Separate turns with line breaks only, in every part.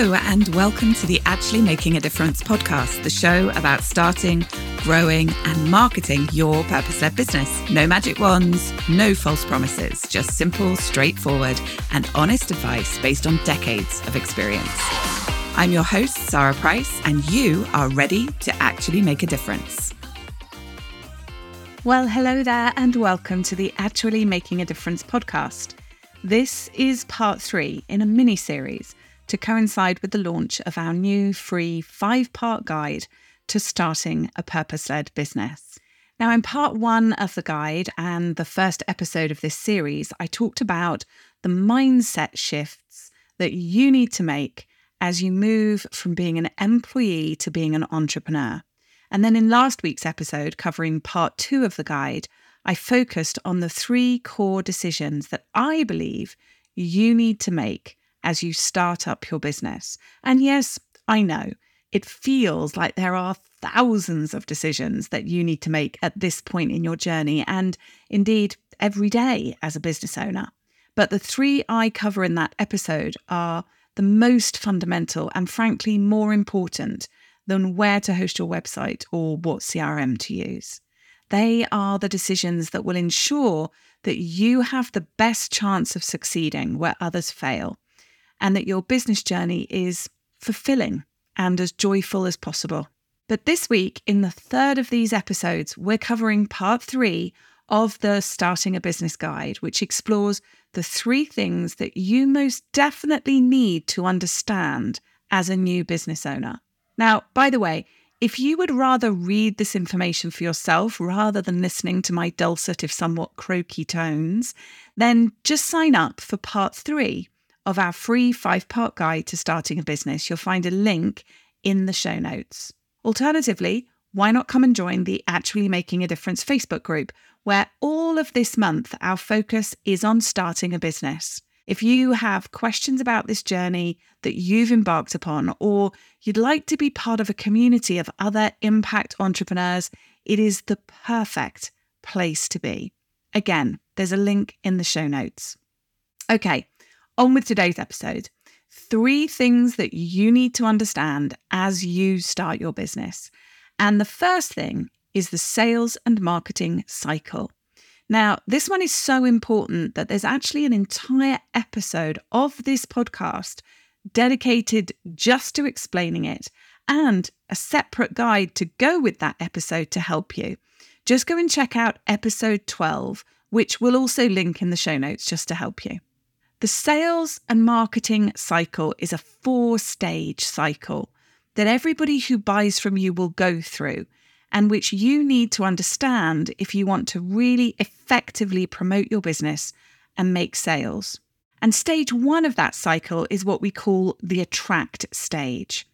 Hello, and welcome to the Actually Making a Difference podcast, the show about starting, growing, and marketing your purpose led business. No magic wands, no false promises, just simple, straightforward, and honest advice based on decades of experience. I'm your host, Sara Price, and you are ready to actually make a difference. Well, hello there, and welcome to the Actually Making a Difference podcast. This is part three in a mini series to coincide with the launch of our new free five part guide to starting a purpose led business. Now, in part one of the guide and the first episode of this series, I talked about the mindset shifts that you need to make as you move from being an employee to being an entrepreneur. And then in last week's episode, covering part two of the guide, I focused on the three core decisions that I believe you need to make as you start up your business. And yes, I know it feels like there are thousands of decisions that you need to make at this point in your journey, and indeed every day as a business owner. But the three I cover in that episode are the most fundamental and frankly more important than where to host your website or what CRM to use. They are the decisions that will ensure that you have the best chance of succeeding where others fail and that your business journey is fulfilling and as joyful as possible. But this week, in the third of these episodes, we're covering part three of the Starting a Business Guide, which explores the three things that you most definitely need to understand as a new business owner. Now, by the way, if you would rather read this information for yourself rather than listening to my dulcet, if somewhat croaky tones, then just sign up for part three of our free five part guide to starting a business. You'll find a link in the show notes. Alternatively, why not come and join the Actually Making a Difference Facebook group, where all of this month our focus is on starting a business. If you have questions about this journey that you've embarked upon, or you'd like to be part of a community of other impact entrepreneurs, it is the perfect place to be. Again, there's a link in the show notes. Okay, on with today's episode. Three things that you need to understand as you start your business. And the first thing is the sales and marketing cycle. Now, this one is so important that there's actually an entire episode of this podcast dedicated just to explaining it and a separate guide to go with that episode to help you. Just go and check out episode 12, which we'll also link in the show notes just to help you. The sales and marketing cycle is a four stage cycle that everybody who buys from you will go through and which you need to understand if you want to really effectively promote your business and make sales. And stage one of that cycle is what we call the attract stage.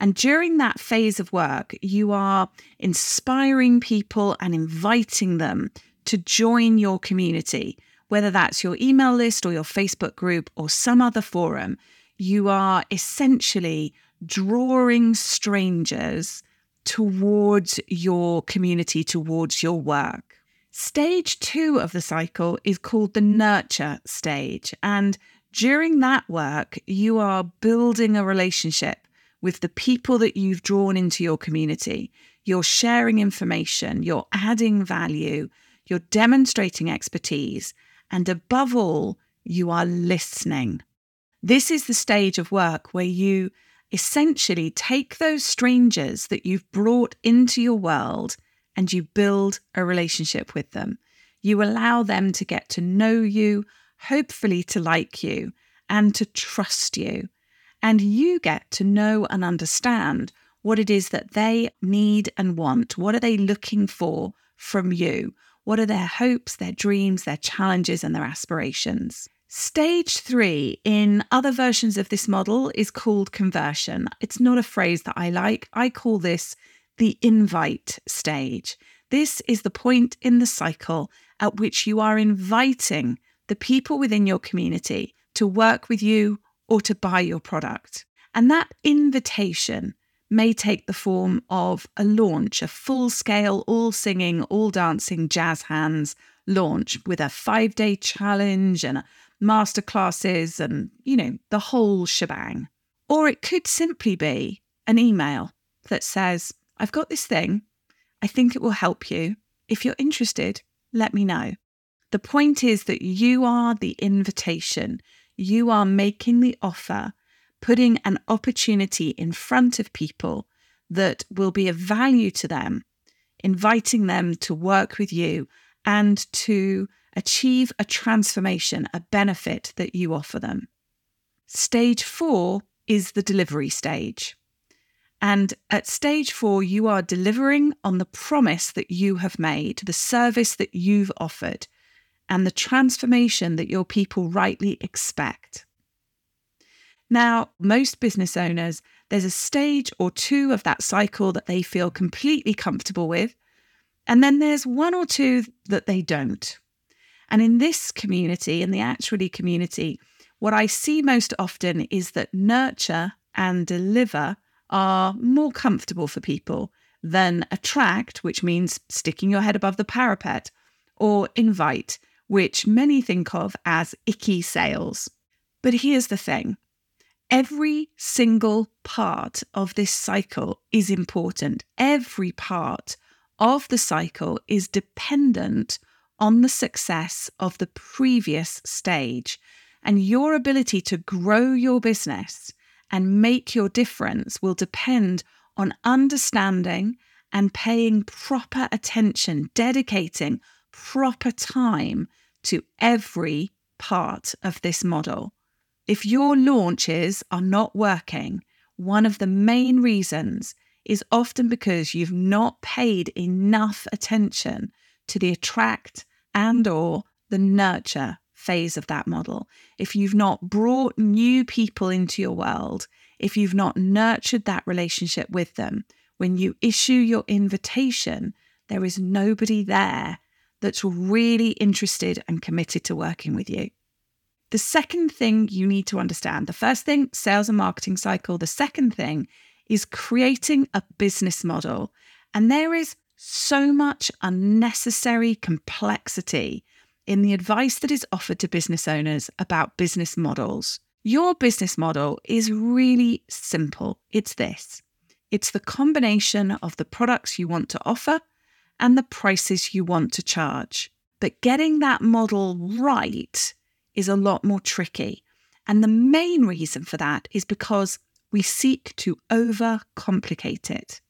And during that phase of work, you are inspiring people and inviting them to join your community whether that's your email list or your Facebook group or some other forum, you are essentially drawing strangers towards your community, towards your work. Stage two of the cycle is called the nurture stage. And during that work, you are building a relationship with the people that you've drawn into your community. You're sharing information, you're adding value, you're demonstrating expertise, and above all, you are listening. This is the stage of work where you essentially take those strangers that you've brought into your world and you build a relationship with them. You allow them to get to know you, hopefully to like you, and to trust you. And you get to know and understand what it is that they need and want. What are they looking for from you? What are their hopes, their dreams, their challenges, and their aspirations? Stage three in other versions of this model is called conversion. It's not a phrase that I like. I call this the invite stage. This is the point in the cycle at which you are inviting the people within your community to work with you or to buy your product. And that invitation may take the form of a launch, a full scale, all singing, all dancing jazz hands launch with a five day challenge and masterclasses and, you know, the whole shebang. Or it could simply be an email that says, I've got this thing. I think it will help you. If you're interested, let me know. The point is that you are the invitation, you are making the offer, putting an opportunity in front of people that will be of value to them, inviting them to work with you and to achieve a transformation, a benefit that you offer them. Stage four is the delivery stage. And at stage four, you are delivering on the promise that you have made, the service that you've offered, and the transformation that your people rightly expect. Now, most business owners, there's a stage or two of that cycle that they feel completely comfortable with, and then there's one or two that they don't. And in this community, in the Actually community, what I see most often is that nurture and deliver are more comfortable for people than attract, which means sticking your head above the parapet, or invite, which many think of as icky sales. But here's the thing every single part of this cycle is important. Every part of the cycle is dependent on the success of the previous stage. And your ability to grow your business and make your difference will depend on understanding and paying proper attention, dedicating proper time to every part of this model. If your launches are not working, one of the main reasons is often because you've not paid enough attention to the attract and or the nurture phase of that model, if you've not brought new people into your world, if you've not nurtured that relationship with them, when you issue your invitation, there is nobody there that's really interested and committed to working with you. The second thing you need to understand the first thing, sales and marketing cycle. The second thing is creating a business model. And there is so much unnecessary complexity in the advice that is offered to business owners about business models. Your business model is really simple. It's this it's the combination of the products you want to offer and the prices you want to charge. But getting that model right is a lot more tricky. And the main reason for that is because we seek to overcomplicate it.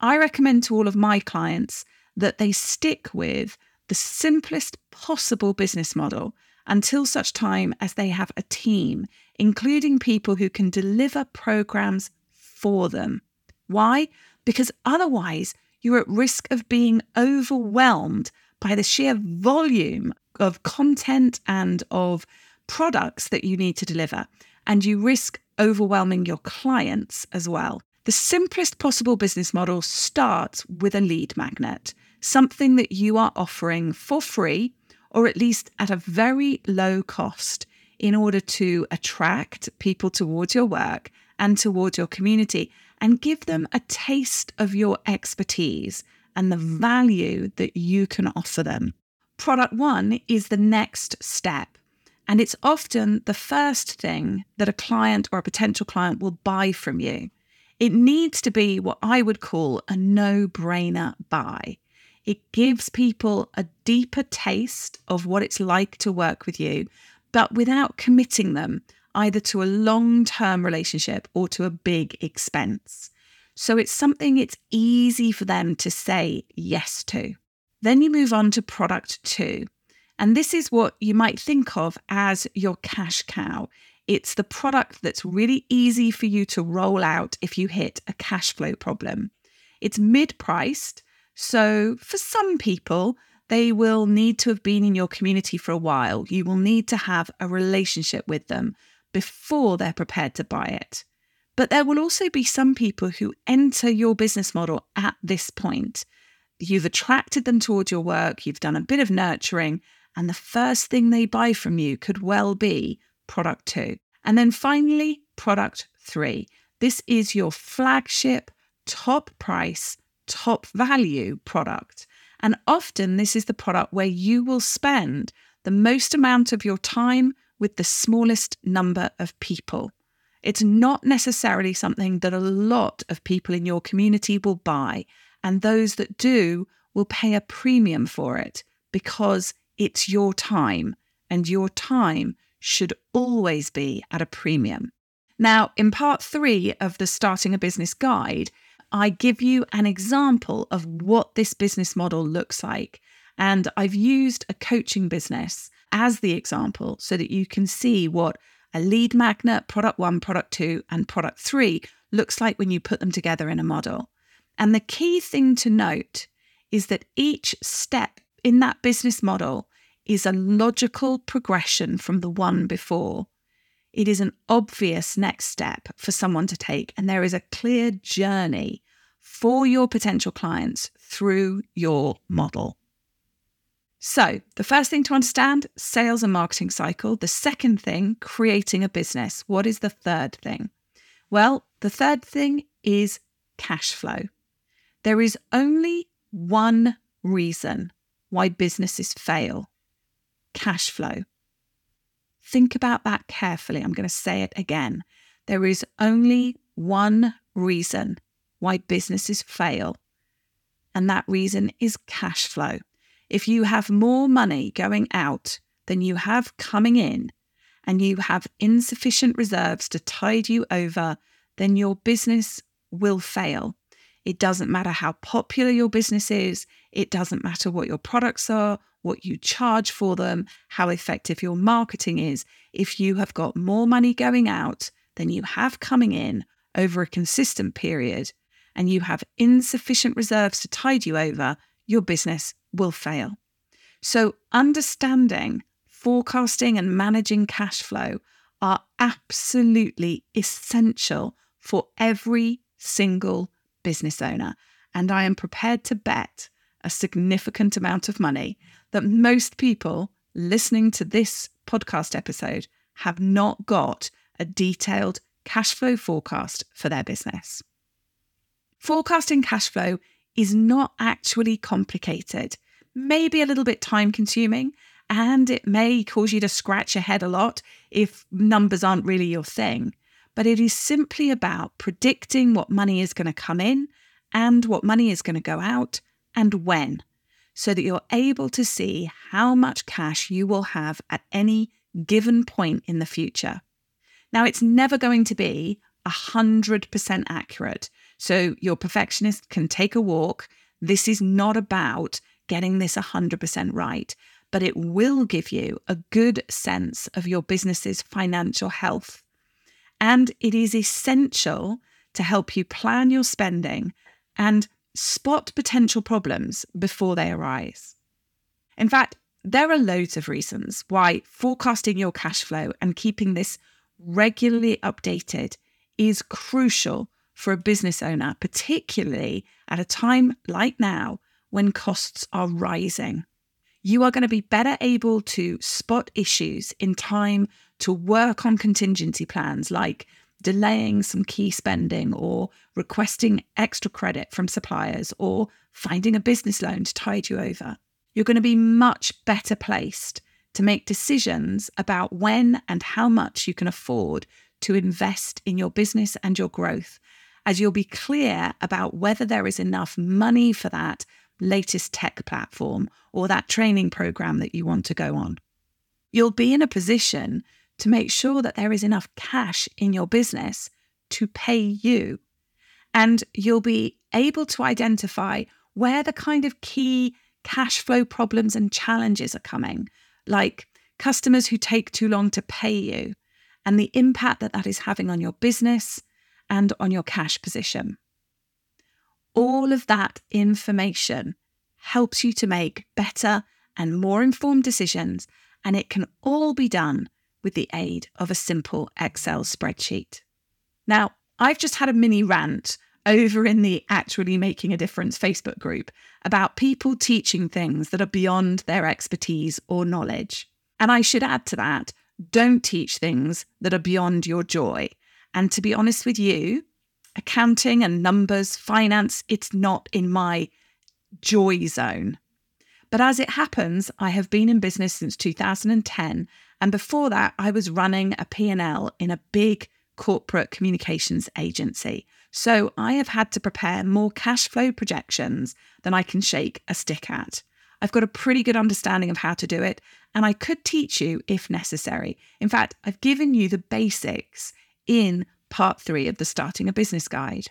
I recommend to all of my clients that they stick with the simplest possible business model until such time as they have a team, including people who can deliver programs for them. Why? Because otherwise, you're at risk of being overwhelmed by the sheer volume of content and of products that you need to deliver. And you risk overwhelming your clients as well. The simplest possible business model starts with a lead magnet, something that you are offering for free or at least at a very low cost in order to attract people towards your work and towards your community and give them a taste of your expertise and the value that you can offer them. Product one is the next step. And it's often the first thing that a client or a potential client will buy from you. It needs to be what I would call a no brainer buy. It gives people a deeper taste of what it's like to work with you, but without committing them either to a long term relationship or to a big expense. So it's something it's easy for them to say yes to. Then you move on to product two. And this is what you might think of as your cash cow. It's the product that's really easy for you to roll out if you hit a cash flow problem. It's mid priced. So for some people, they will need to have been in your community for a while. You will need to have a relationship with them before they're prepared to buy it. But there will also be some people who enter your business model at this point. You've attracted them towards your work, you've done a bit of nurturing, and the first thing they buy from you could well be product two. And then finally, product three. This is your flagship, top price, top value product. And often, this is the product where you will spend the most amount of your time with the smallest number of people. It's not necessarily something that a lot of people in your community will buy, and those that do will pay a premium for it because it's your time, and your time should always be at a premium. Now, in part three of the Starting a Business Guide, I give you an example of what this business model looks like. And I've used a coaching business as the example so that you can see what a lead magnet, product one, product two, and product three looks like when you put them together in a model. And the key thing to note is that each step in that business model is a logical progression from the one before. It is an obvious next step for someone to take, and there is a clear journey for your potential clients through your model. So, the first thing to understand sales and marketing cycle. The second thing, creating a business. What is the third thing? Well, the third thing is cash flow. There is only one reason why businesses fail cash flow. Think about that carefully. I'm going to say it again. There is only one reason why businesses fail, and that reason is cash flow. If you have more money going out than you have coming in, and you have insufficient reserves to tide you over, then your business will fail. It doesn't matter how popular your business is, it doesn't matter what your products are, what you charge for them, how effective your marketing is. If you have got more money going out than you have coming in over a consistent period, and you have insufficient reserves to tide you over, your business will fail. So, understanding, forecasting, and managing cash flow are absolutely essential for every single business owner. And I am prepared to bet a significant amount of money that most people listening to this podcast episode have not got a detailed cash flow forecast for their business. Forecasting cash flow is not actually complicated maybe a little bit time consuming, and it may cause you to scratch your head a lot if numbers aren't really your thing. But it is simply about predicting what money is going to come in and what money is going to go out and when, so that you're able to see how much cash you will have at any given point in the future. Now, it's never going to be 100% accurate. So your perfectionist can take a walk. This is not about getting this 100% right, but it will give you a good sense of your business's financial health. And it is essential to help you plan your spending and spot potential problems before they arise. In fact, there are loads of reasons why forecasting your cash flow and keeping this regularly updated is crucial for a business owner, particularly at a time like now when costs are rising. You are going to be better able to spot issues in time to work on contingency plans like delaying some key spending or requesting extra credit from suppliers or finding a business loan to tide you over. You're going to be much better placed to make decisions about when and how much you can afford to invest in your business and your growth, as you'll be clear about whether there is enough money for that latest tech platform or that training program that you want to go on. You'll be in a position to make sure that there is enough cash in your business to pay you. And you'll be able to identify where the kind of key cash flow problems and challenges are coming, like customers who take too long to pay you, and the impact that that is having on your business and on your cash position. All of that information helps you to make better and more informed decisions, and it can all be done with the aid of a simple Excel spreadsheet. Now, I've just had a mini rant over in the Actually Making a Difference Facebook group about people teaching things that are beyond their expertise or knowledge. And I should add to that don't teach things that are beyond your joy. And to be honest with you, accounting and numbers, finance, it's not in my joy zone. But as it happens, I have been in business since 2010 and before that I was running a P&L in a big corporate communications agency. So I have had to prepare more cash flow projections than I can shake a stick at. I've got a pretty good understanding of how to do it, and I could teach you if necessary. In fact, I've given you the basics in part three of the Starting a Business Guide.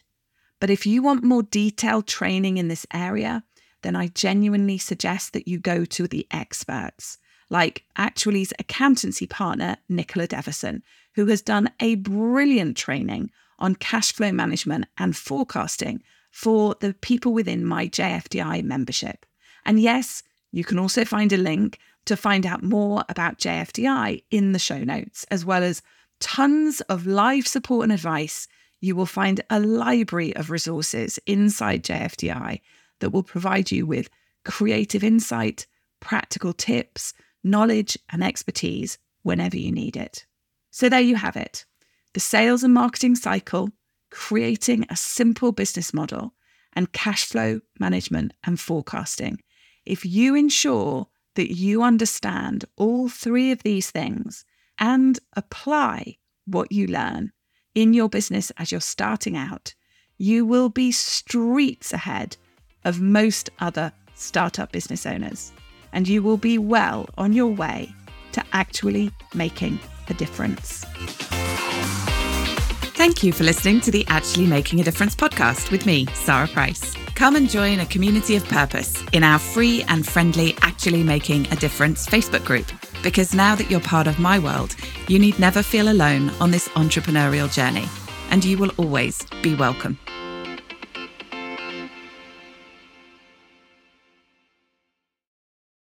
But if you want more detailed training in this area, then I genuinely suggest that you go to the experts, like Actually's accountancy partner, Nicola Devison, who has done a brilliant training on cash flow management and forecasting for the people within my JFDI membership. And yes, you can also find a link to find out more about JFDI in the show notes, as well as tons of live support and advice. You will find a library of resources inside JFDI that will provide you with creative insight, practical tips, knowledge, and expertise whenever you need it. So, there you have it the sales and marketing cycle, creating a simple business model, and cash flow management and forecasting. If you ensure that you understand all three of these things and apply what you learn in your business as you're starting out, you will be streets ahead of most other startup business owners. And you will be well on your way to actually making a difference. Thank you for listening to the Actually Making a Difference podcast with me, Sara Price. Come and join a community of purpose in our free and friendly Actually Making a Difference Facebook group. Because now that you're part of my world, you need never feel alone on this entrepreneurial journey, and you will always be welcome.